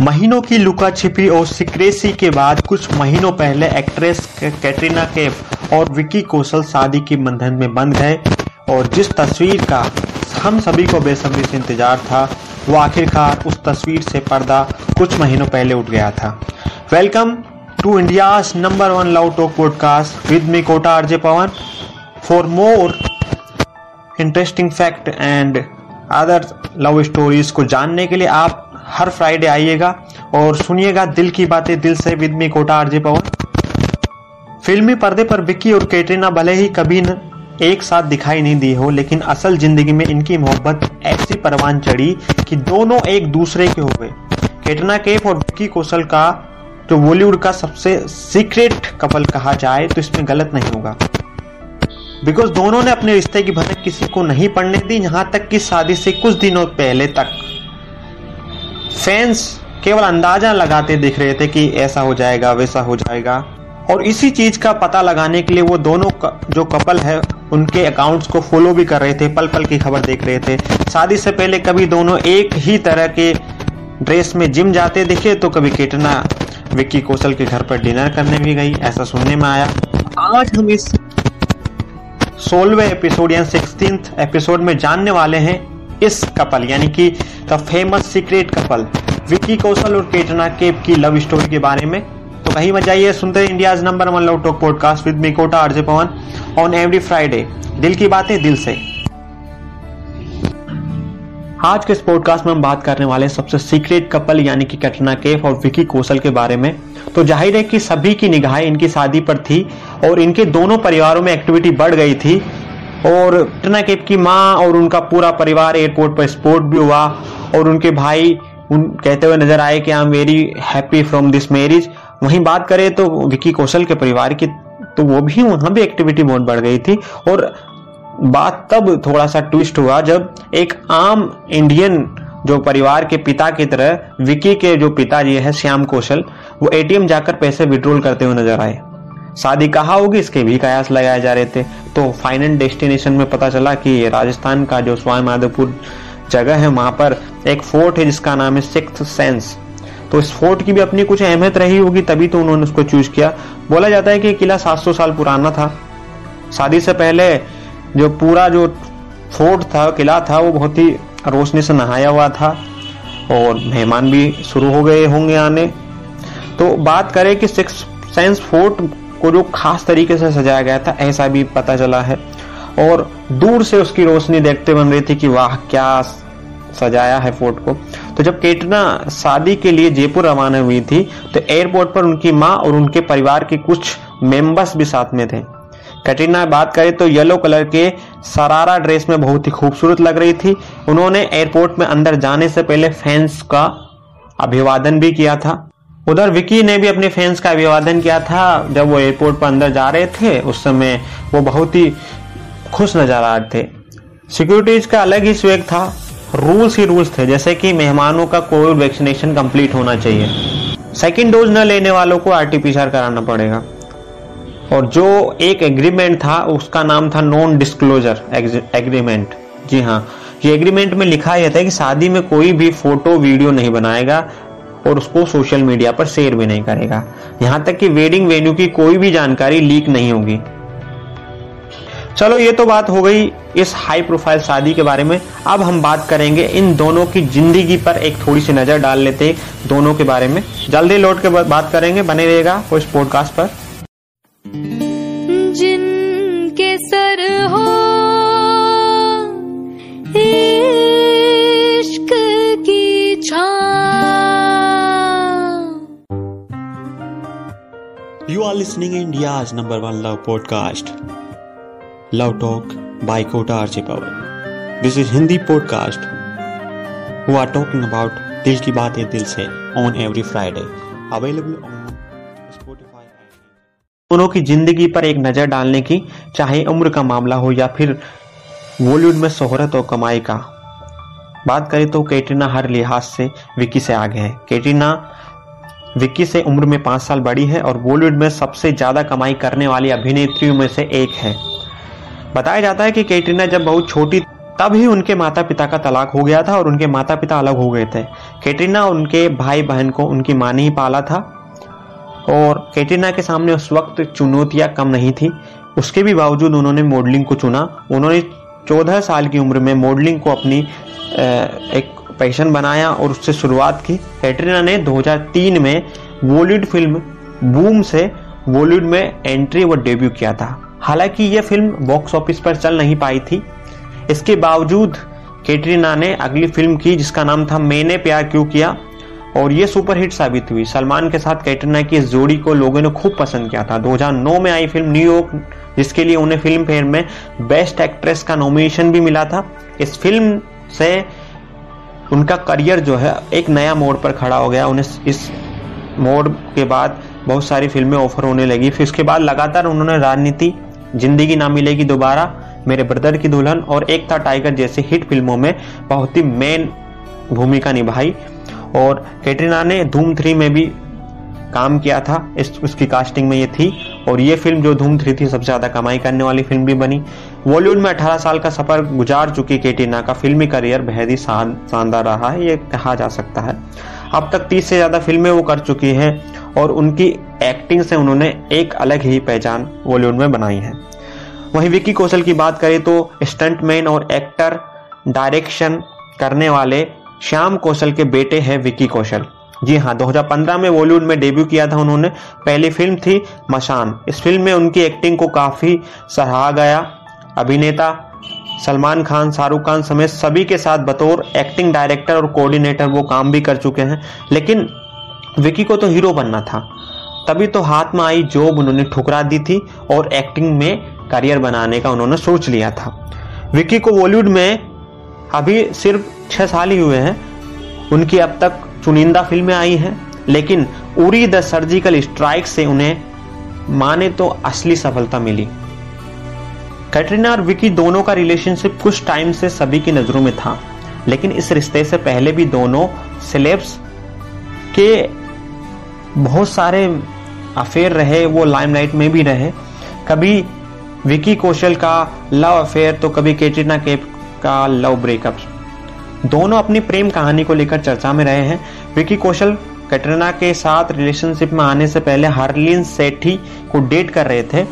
महीनों की लुका छिपी और सिक्रेसी के बाद कुछ महीनों पहले एक्ट्रेस कैटरीना कैफ और विकी कौशल शादी के बंधन में बंध गए और जिस तस्वीर का हम सभी को बेसब्री से इंतज़ार था, वो आखिरकार उस तस्वीर से पर्दा कुछ महीनों पहले उठ गया था। Welcome to India number one love talk podcast with me Kota RJ Pawan. For more interesting fact and other love stories को जानने के लिए आप हर फ्राइडे आइएगा और सुनिएगा दिल की बातें, दिल से with me Kota, RJ Pawan. फिल्मी पर्दे पर विक्की और कैटरीना भले ही कभी न एक साथ दिखाई नहीं दी हो, लेकिन असल ज़िंदगी में इनकी मोहब्बत ऐसी परवान चढ़ी कि दोनों एक दूसरे के हो गए। कैटरीना कैफ और विक्की कौशल का जो बॉलीवुड का सबसे सीक्रेट कपल कहा जाए तो इसमें गलत नहीं होगा। बिकॉज़ दोनों ने अपने रिश्ते की भनक किसी को नहीं पड़ने दी, यहाँ तक कि शादी से कुछ दिनों पहले तक। फैंस केवल अंदाज़ा लगाते दिख रहे थे कि ऐसा हो जाएगा, वैसा हो जाएगा। और इसी चीज़ का पता लगाने के लिए वो दोनों जो कपल है, उनके अकाउंट्स को फॉलो भी कर रहे थे पल पल की खबर देख रहे थे। शादी से पहले कभी दोनों एक ही तरह के ड्रेस में जिम जाते दिखे तो कभी केटना, विक्की कौशल के घर पर डिनर करने भी गई, ऐसा सुनने में आया। आज हम इस सोलवे एपिसोड या सिक्सटीन एपिसोड में जानने वाले हैं इस कपल, यानी कि the famous secret couple Vicky Kaushal और केटना केप की लव स्टोरी के बारे में। तो कहीं मत जाइए, सुनते हैं India number one love talk podcast with me, Kota RJ Pawan on every Friday दिल की बातें दिल से। आज के इस पॉडकास्ट में हम बात करने वाले सबसे सीक्रेट कपल, यानी कि कटना केफ और विकी कौशल के बारे में। तो ज़ाहिर है कि सभी की निगाहें इनकी शादी पर थी और इनके दोनों परिवारों में एक्टिविटी बढ़ गई थी। और कटना केफ की माँ और उनका पूरा परिवार एयरपोर्ट पर स्पोर्ट भी हुआ और उनके भाई उन कहते हुए नज़र आए कि I am very happy from this marriage वहीं बात करें तो विकी कौशल के परिवार की तो वो भी, वहाँ भी एक्टिविटी बहुत बढ़ गई थी और बात तब थोड़ा सा ट्विस्ट हुआ जब एक आम इंडियन जो परिवार के पिता की तरह विकी के जो पिताजी है, श्याम कौशल, वो एटीएम जाकर पैसे विड्रॉल करते हुए नज़र आए। शादी कहा होगी? इसके भी कयास लगाए जा रहे थे। तो फाइनल डेस्टिनेशन में पता चला कि राजस्थान का जो स्वामी माधोपुर जगह है, वहाँ पर एक फोर्ट है, जिसका नाम है सिक्स सेंस तो इस फोर्ट की भी अपनी कुछ अहमियत रही होगी, तभी तो उन्होंने उसको चूज़ किया। बोला जाता है कि किला 700 साल पुराना था। शादी से पहले जो पूरा जो फोर्ट था, किला था, वो बहुत ही रोशनी से नहाया हुआ था और मेहमान भी शुरू हो गए होंगे आने। तो बात करें कि सिक्स सेंस फोर्ट को जो खास तरीके से सजाया गया था, ऐसा भी पता चला है। और दूर से उसकी रोशनी देखते बन रही थी कि वाह, क्या सजाया है फोर्ट को। तो जब केटना शादी के लिए जयपुर रवाना हुई थी तो एयरपोर्ट पर उनकी माँ और उनके परिवार के कुछ मेंबर्स भी साथ में थे। कटरीना, बात करें तो येलो कलर के सरारा ड्रेस में बहुत ही खूबसूरत लग रही थी। उन्होंने एयरपोर्ट में अंदर जाने से पहले फैंस का अभिवादन भी किया था। उधर विकी ने भी अपने फैंस का अभिवादन किया था। जब वो एयरपोर्ट पर अंदर जा रहे थे, उस समय वो बहुत ही खुश नज़र आ रहे थे। सिक्योरिटीज का अलग ही स्वेग था। रूल्स ही रूल्स थे। जैसे कि मेहमानों का कोविड वैक्सीनेशन कंप्लीट होना चाहिए। सेकेंड डोज न लेने वालों को आरटीपीसीआर कराना पड़ेगा। और जो एक एग्रीमेंट था, उसका नाम था नॉन डिस्क्लोजर एग्रीमेंट जी हाँ। ये एग्रीमेंट में लिखा यह था कि शादी में कोई भी फ़ोटो वीडियो नहीं बनाएगा। और उसको सोशल मीडिया पर शेयर भी नहीं करेगा। यहाँ तक कि वेडिंग वेन्यू की कोई भी जानकारी लीक नहीं होगी। चलो, ये तो बात हो गई इस हाई प्रोफ़ाइल शादी के बारे में। अब हम बात करेंगे इन दोनों की ज़िंदगी पर एक थोड़ी सी नज़र डाल लेते दोनों के बारे में। जल्दी लौट के बात करेंगे। बने रहेगा इस पॉडकास्ट पर। जिनके you are listening India number one love podcast love talk by Kota RJ Pawan this is Hindi podcast who are talking about दिल की बातें दिल से ऑन एवरी फ्राइडे अवेलेबल दोनों की ज़िंदगी पर एक नज़र डालने की, चाहे उम्र का मामला हो या फिर बॉलीवुड में शोहरत और कमाई का। बात करें तो कैटरीना हर लिहाज से विकी से आगे है। कैटरीना विक्की से उम्र में पाँच साल बड़ी है और बॉलीवुड में सबसे ज़्यादा कमाई करने वाली अभिनेत्रियों में से एक है। बताया जाता है कि कैटरीना जब बहुत छोटी तभी उनके माता पिता का तलाक हो गया था और उनके माता पिता अलग हो गए थे। कैटरीना उनके भाई बहन को उनकी माँ ने ही पाला था और कैटरीना के सामने उस वक्त चुनौतियाँ कम नहीं थी। उसके भी बावजूद उन्होंने मॉडलिंग को चुना। उन्होंने चौदह साल की उम्र में मॉडलिंग को अपनी एक पैशन बनाया और उससे शुरुआत की। कैटरीना ने 2003 में बॉलीवुड फ़िल्म बूम से बॉलीवुड में एंट्री व डेब्यू किया था। हालाँकि यह फ़िल्म बॉक्स ऑफ़िस पर चल नहीं पाई थी। इसके बावजूद कैटरीना ने अगली फ़िल्म की, जिसका नाम था मैंने प्यार क्यों किया, और ये सुपरहिट साबित हुई। सलमान के साथ कैटरीना की इस जोड़ी को लोगों ने खूब पसंद किया था। 2009 में आई फ़िल्म न्यूयॉर्क जिसके लिए उन्हें फ़िल्म फेयर में बेस्ट एक्ट्रेस का नॉमिनेशन भी मिला था। इस फ़िल्म से उनका करियर जो है, एक नया मोड़ पर खड़ा हो गया। उन्हें इस मोड़ के बाद बहुत सारी फ़िल्में ऑफ़र होने लगी। फिर उसके बाद लगातार उन्होंने राजनीति, ज़िंदगी ना मिलेगी दोबारा, मेरे ब्रदर की दुल्हन और एक था टाइगर जैसे हिट फ़िल्मों में बहुत ही मेन भूमिका निभाई। और कैटरीना ने धूम थ्री में भी काम किया था। इस, उसकी कास्टिंग में ये थी। और ये फ़िल्म जो धूम थ्री थी, सबसे ज़्यादा कमाई करने वाली फ़िल्म भी बनी। बॉलीवुड में 18 साल का सफ़र गुजार चुकी कैटरीना का फिल्मी करियर बेहद ही शानदार रहा है, ये कहा जा सकता है। अब तक 30 से ज़्यादा फ़िल्में वो कर चुकी हैं और उनकी एक्टिंग से उन्होंने एक अलग ही पहचान बॉलीवुड में बनाई है। वहीं विकी कौशल की बात करें तो स्टंटमैन और एक्टर, डायरेक्शन करने वाले श्याम कौशल के बेटे हैं विकी कौशल। जी हाँ 2015 में बॉलीवुड में डेब्यू किया था उन्होंने। पहली फ़िल्म थी मशान। इस फ़िल्म में उनकी एक्टिंग को काफ़ी सराहा गया। अभिनेता सलमान खान, शाहरुख खान समेत सभी के साथ बतौर एक्टिंग डायरेक्टर और कोऑर्डिनेटर वो काम भी कर चुके हैं। लेकिन विकी को तो हीरो बनना था। तभी तो हाथ में आई जॉब उन्होंने ठुकरा दी थी और एक्टिंग में करियर बनाने का उन्होंने सोच लिया था। विकी को बॉलीवुड में अभी सिर्फ़ छह साल ही हुए हैं। उनकी अब तक चुनिंदा फ़िल्में आई हैं, लेकिन उरी द सर्जिकल स्ट्राइक से उन्हें माने तो असली सफलता मिली। कैटरीना और विकी दोनों का रिलेशनशिप कुछ टाइम से सभी की नज़रों में था, लेकिन इस रिश्ते से पहले भी दोनों सेलेब्स के बहुत सारे अफेयर रहे, वो लाइमलाइट में भी रहे। कभी विकी कौशल का लव अफेयर तो कभी कैटरीना कैफ का लव ब्रेकअप दोनों अपनी प्रेम कहानी को लेकर चर्चा में रहे हैं। विकी कौशल कैटरीना के साथ रिलेशनशिप में आने से पहले हरलीन सेठी को डेट कर रहे थे।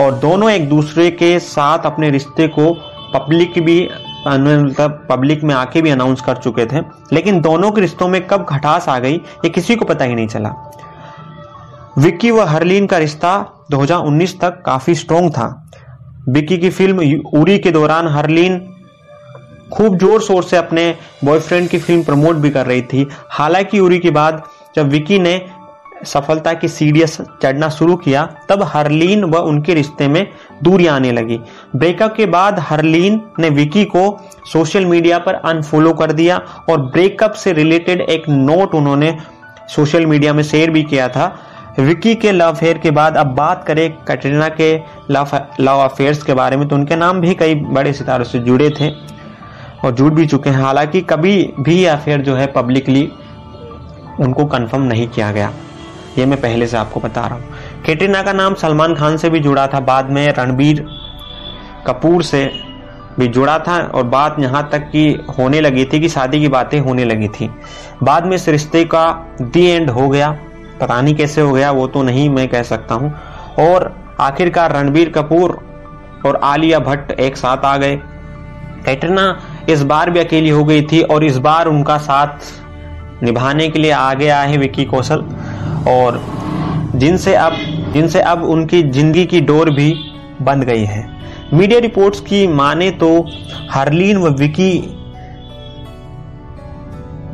और दोनों एक दूसरे के साथ अपने रिश्ते को पब्लिक भी मतलब पब्लिक में आके भी अनाउंस कर चुके थे। लेकिन दोनों के रिश्तों में कब खटास आ गई, ये किसी को पता ही नहीं चला। विक्की व हरलीन का रिश्ता 2019 तक काफ़ी स्ट्रोंग था। विक्की की फ़िल्म उरी के दौरान हरलीन खूब ज़ोर शोर से अपने बॉयफ्रेंड की फ़िल्म प्रमोट भी कर रही थी। हालाँकि उरी के बाद जब विकी ने सफलता की सीढ़ियाँ चढ़ना शुरू किया, तब हरलीन व उनके रिश्ते में दूरी आने लगी। ब्रेकअप के बाद हरलीन ने विकी को सोशल मीडिया पर अनफॉलो कर दिया और ब्रेकअप से रिलेटेड एक नोट उन्होंने सोशल मीडिया में शेयर भी किया था। विकी के लव अफेयर के बाद अब बात करें कैटरीना के लव लव अफेयर्स के बारे में तो उनके नाम भी कई बड़े सितारों से जुड़े थे और जुड़ भी चुके हैं। हालाँकि कभी भी अफेयर जो है पब्लिकली उनको कंफर्म नहीं किया गया। ये मैं पहले से आपको बता रहा हूँ। कैटरीना का नाम सलमान खान से भी जुड़ा था, बाद में रणबीर कपूर से भी जुड़ा था और बात यहाँ तक कि होने लगी थी कि शादी की बातें होने लगी थी। बाद में इस रिश्ते का दी एंड हो गया। पता नहीं कैसे हो गया, वो तो नहीं मैं कह सकता हूँ। और आखिरकार रणबीर कपूर और आलिया भट्ट एक साथ आ गए। कैटरीना इस बार भी अकेली हो गई थी और इस बार उनका साथ निभाने के लिए आगे आए विक्की कौशल। और जिनसे अब जिनसे अब उनकी ज़िंदगी की डोर भी बंद गई है। मीडिया रिपोर्ट्स की माने तो हरलीन व विकी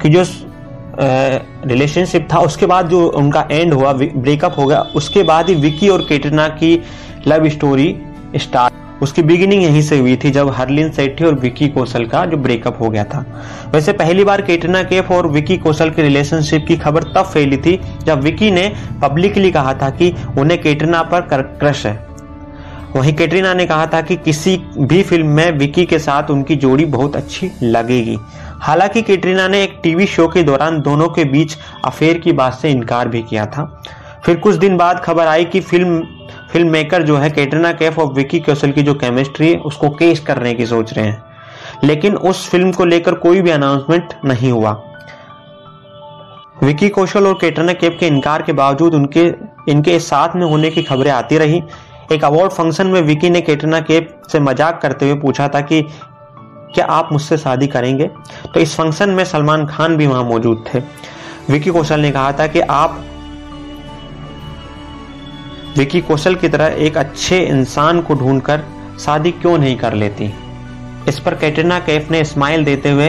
की जो रिलेशनशिप था, उसके बाद जो उनका एंड हुआ ब्रेकअप हो गया, उसके बाद ही विकी और कैटरीना की लव स्टोरी स्टार्ट उसकी बिगिनिंग यहीं से हुई थी जब हरलिन सेठी और विकी कौशल का जो ब्रेकअप हो गया था। वैसे पहली बार कैटरीना कैफ और विकी कौशल के रिलेशनशिप की खबर तब फैली थी जब विकी ने पब्लिकली कहा था कि उन्हें कैटरीना पर क्रश है। वहीं कैटरीना ने कहा था कि किसी भी फ़िल्म में विकी के साथ उनकी जोड़ी बहुत अच्छी लगेगी। हालाँकि कैटरीना ने एक टीवी शो के दौरान दोनों के बीच अफेयर की बात से इनकार भी किया था। फिर कुछ दिन बाद खबर आई कि फ़िल्म फ़िल्म मेकर जो है कैटरीना कैफ और विकी कौशल की जो केमिस्ट्री है, उसको केस करने की सोच रहे हैं। लेकिन उस फ़िल्म को लेकर कोई भी अनाउंसमेंट नहीं हुआ। विकी कौशल और कैटरीना कैफ के इनकार के बावजूद उनके, इनके साथ में होने की खबरें आती रही। एक अवार्ड फ़ंक्शन में विकी ने कैटरीना कैफ से मज़ाक करते हुए पूछा था कि, क्या आप मुझसे शादी करेंगे? तो इस फ़ंक्शन में सलमान खान भी वहाँ मौजूद थे। विकी कौशल ने कहा था कि, आप विकी कौशल की तरह एक अच्छे इंसान को ढूंढकर शादी क्यों नहीं कर लेती? इस पर कैटरीना कैफ ने स्माइल देते हुए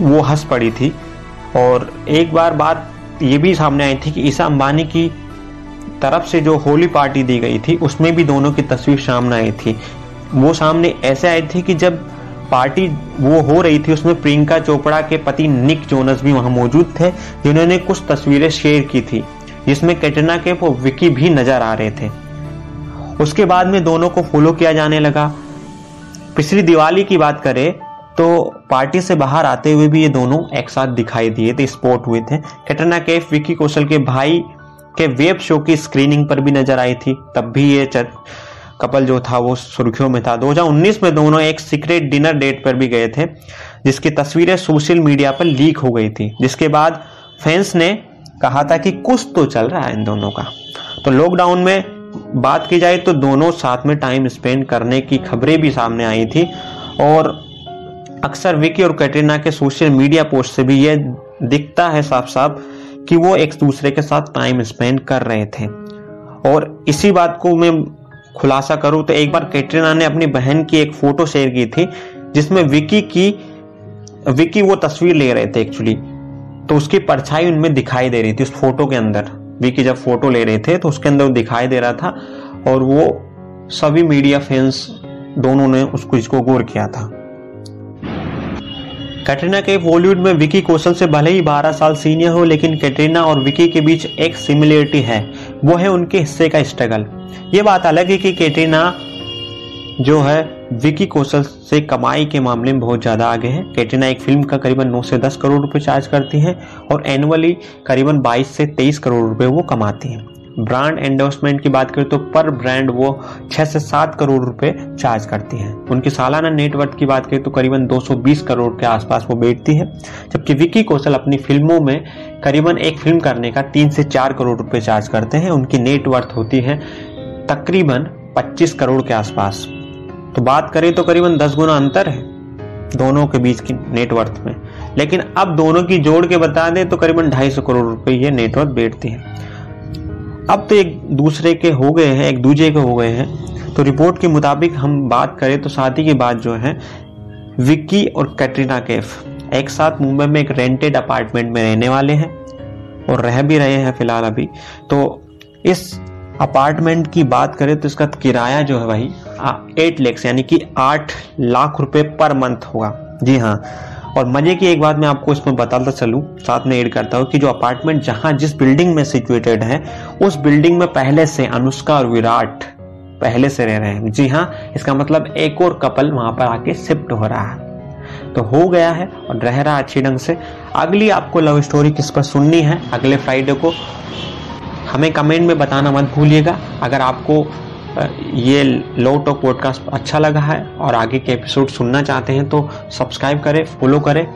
वो हंस पड़ी थी। और एक बार बात ये भी सामने आई थी कि ईसा अंबानी की तरफ़ से जो होली पार्टी दी गई थी, उसमें भी दोनों की तस्वीर सामने आई थी। वो सामने ऐसे आई थी कि जब पार्टी वो हो रही थी, उसमें प्रियंका चोपड़ा के पति निक जोनस भी वहाँ मौजूद थे, जिन्होंने कुछ तस्वीरें शेयर की थी। जिसमें कैटरीना के और विकी भी नज़र आ रहे थे। उसके बाद में दोनों को फॉलो किया जाने लगा। पिछली दिवाली की बात करें तो पार्टी से बाहर आते हुए भी ये दोनों एक साथ दिखाई दिए थे स्पॉट हुए थे। कैटरीना कैफ विकी कौशल के भाई के वेब शो की स्क्रीनिंग पर भी नज़र आई थी। तब भी ये चर, कपल जो था वो सुर्खियों में था। 2019 में दोनों एक सीक्रेट डिनर डेट पर भी गए थे जिसकी तस्वीरें सोशल मीडिया पर लीक हो गई थी। जिसके बाद फैंस ने कहा था कि कुछ तो चल रहा है इन दोनों का। तो लॉकडाउन में बात की जाए तो दोनों साथ में टाइम स्पेंड करने की खबरें भी सामने आई थी और अक्सर विकी और कैटरीना के सोशल मीडिया पोस्ट से भी यह दिखता है साफ़ साफ़ कि वो एक दूसरे के साथ टाइम स्पेंड कर रहे थे। और इसी बात को मैं खुलासा करूँ तो एक बार कैटरीना ने अपनी बहन की एक फ़ोटो शेयर की थी, जिसमें विकी की, विकी वो तस्वीर ले रहे थे एक्चुअली तो उसकी परछाई उनमें दिखाई दे रही थी उस फ़ोटो के अंदर। विकी जब फ़ोटो ले रहे थे तो उसके अंदर दिखाई दे रहा था और वो सभी मीडिया फैंस दोनों ने उसको इसको गौर किया था। कैटरीना के बॉलीवुड में विकी कौशल से भले ही 12 साल सीनियर हो, लेकिन कैटरीना और विकी के बीच एक सिमिलरिटी है। वो है उनके हिस्से का स्ट्रगल। ये बात अलग है कि कैटरीना जो है विकी कौशल से कमाई के मामले में बहुत ज़्यादा आगे है। कैटरीना एक फ़िल्म का करीबन 9 से 10 करोड़ रुपए चार्ज करती है और एनुअली करीबन 22 से 23 करोड़ रुपए वो कमाती हैं। ब्रांड एंडोर्समेंट की बात करें तो पर ब्रांड वो 6 से 7 करोड़ रुपए चार्ज करती हैं। उनकी सालाना नेटवर्थ की बात करें तो करीबन 220 करोड़ के आसपास वो बैठती है, जबकि विकी कौशल अपनी फ़िल्मों में करीबन एक फ़िल्म करने का तीन से चार करोड़ रुपए चार्ज करते हैं। उनकी नेटवर्थ होती है तकरीबन 25 करोड़ के आसपास। तो बात करें तो करीबन 10 गुना अंतर है, दोनों के बीच की नेटवर्थ में। लेकिन अब दोनों की जोड़ के बता दें तो करीबन ढाई सौ करोड़ रुपए ये नेटवर्थ बैठती है। अब तो एक दूसरे के हो गए हैं, एक दूसरे के हो गए हैं। तो रिपोर्ट के मुताबिक हम बात करें तो शादी के बाद जो है विक्की और कैटरीना कैफ एक साथ मुंबई में एक रेंटेड अपार्टमेंट में रहने वाले हैं और रह भी रहे हैं फ़िलहाल अभी। तो इस अपार्टमेंट की बात करें तो इसका किराया जो है भाई एट लैक्स यानी कि आठ लाख रुपए पर मंथ होगा। जी हाँ। और मज़े की एक बात मैं आपको इसमें बताता चलूँ, साथ में ऐड करता हूँ कि जो अपार्टमेंट जहाँ जिस बिल्डिंग में सिचुएटेड है, उस बिल्डिंग में पहले से अनुष्का और विराट पहले से रह रहे हैं। जी हाँ इसका मतलब एक और कपल वहाँ पर आके शिफ्ट हो रहा है। तो हो गया है और रह रहा अच्छी ढंग से। अगली आपको लव स्टोरी किस पर सुननी है, अगले फ्राइडे को। हमें कमेंट में बताना मत भूलिएगा। अगर आपको ये लो टॉक पॉडकास्ट अच्छा लगा है और आगे के एपिसोड सुनना चाहते हैं तो सब्सक्राइब करें फॉलो करें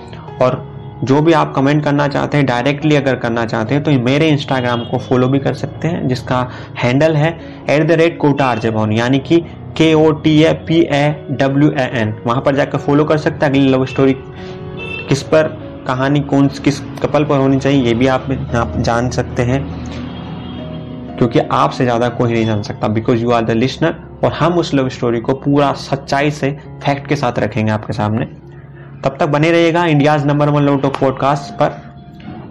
और जो भी आप कमेंट करना चाहते हैं डायरेक्टली अगर करना चाहते हैं तो मेरे इंस्टाग्राम को फॉलो भी कर सकते हैं, जिसका हैंडल है एट द रेट कोटा आरजेबॉन यानी कि K O T A P A W A N वहाँ पर जाकर फॉलो कर सकते हैं, अगली लव स्टोरी किस पर, कहानी कौन, किस कपल पर होनी चाहिए, ये भी आप जान सकते हैं। क्योंकि आपसे ज़्यादा कोई नहीं जान सकता because you are the listener और हम उस लव स्टोरी को पूरा सच्चाई से फैक्ट के साथ रखेंगे आपके सामने। तब तक बने रहिएगा India's number one love talk podcast पर,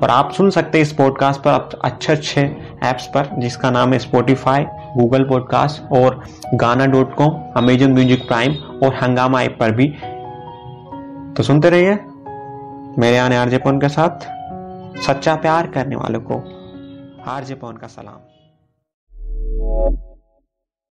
और आप सुन सकते हैं इस पॉडकास्ट पर अच्छे अच्छे ऐप्स पर, जिसका नाम है स्पोटिफाई गूगल पॉडकास्ट और Gaana dot com Amazon music prime और हंगामा ऐप पर भी। तो सुनते रहिए मेरे आने आरजे पवन के साथ, सच्चा प्यार करने वालों को, आरजे पवन का सलाम। Thank you.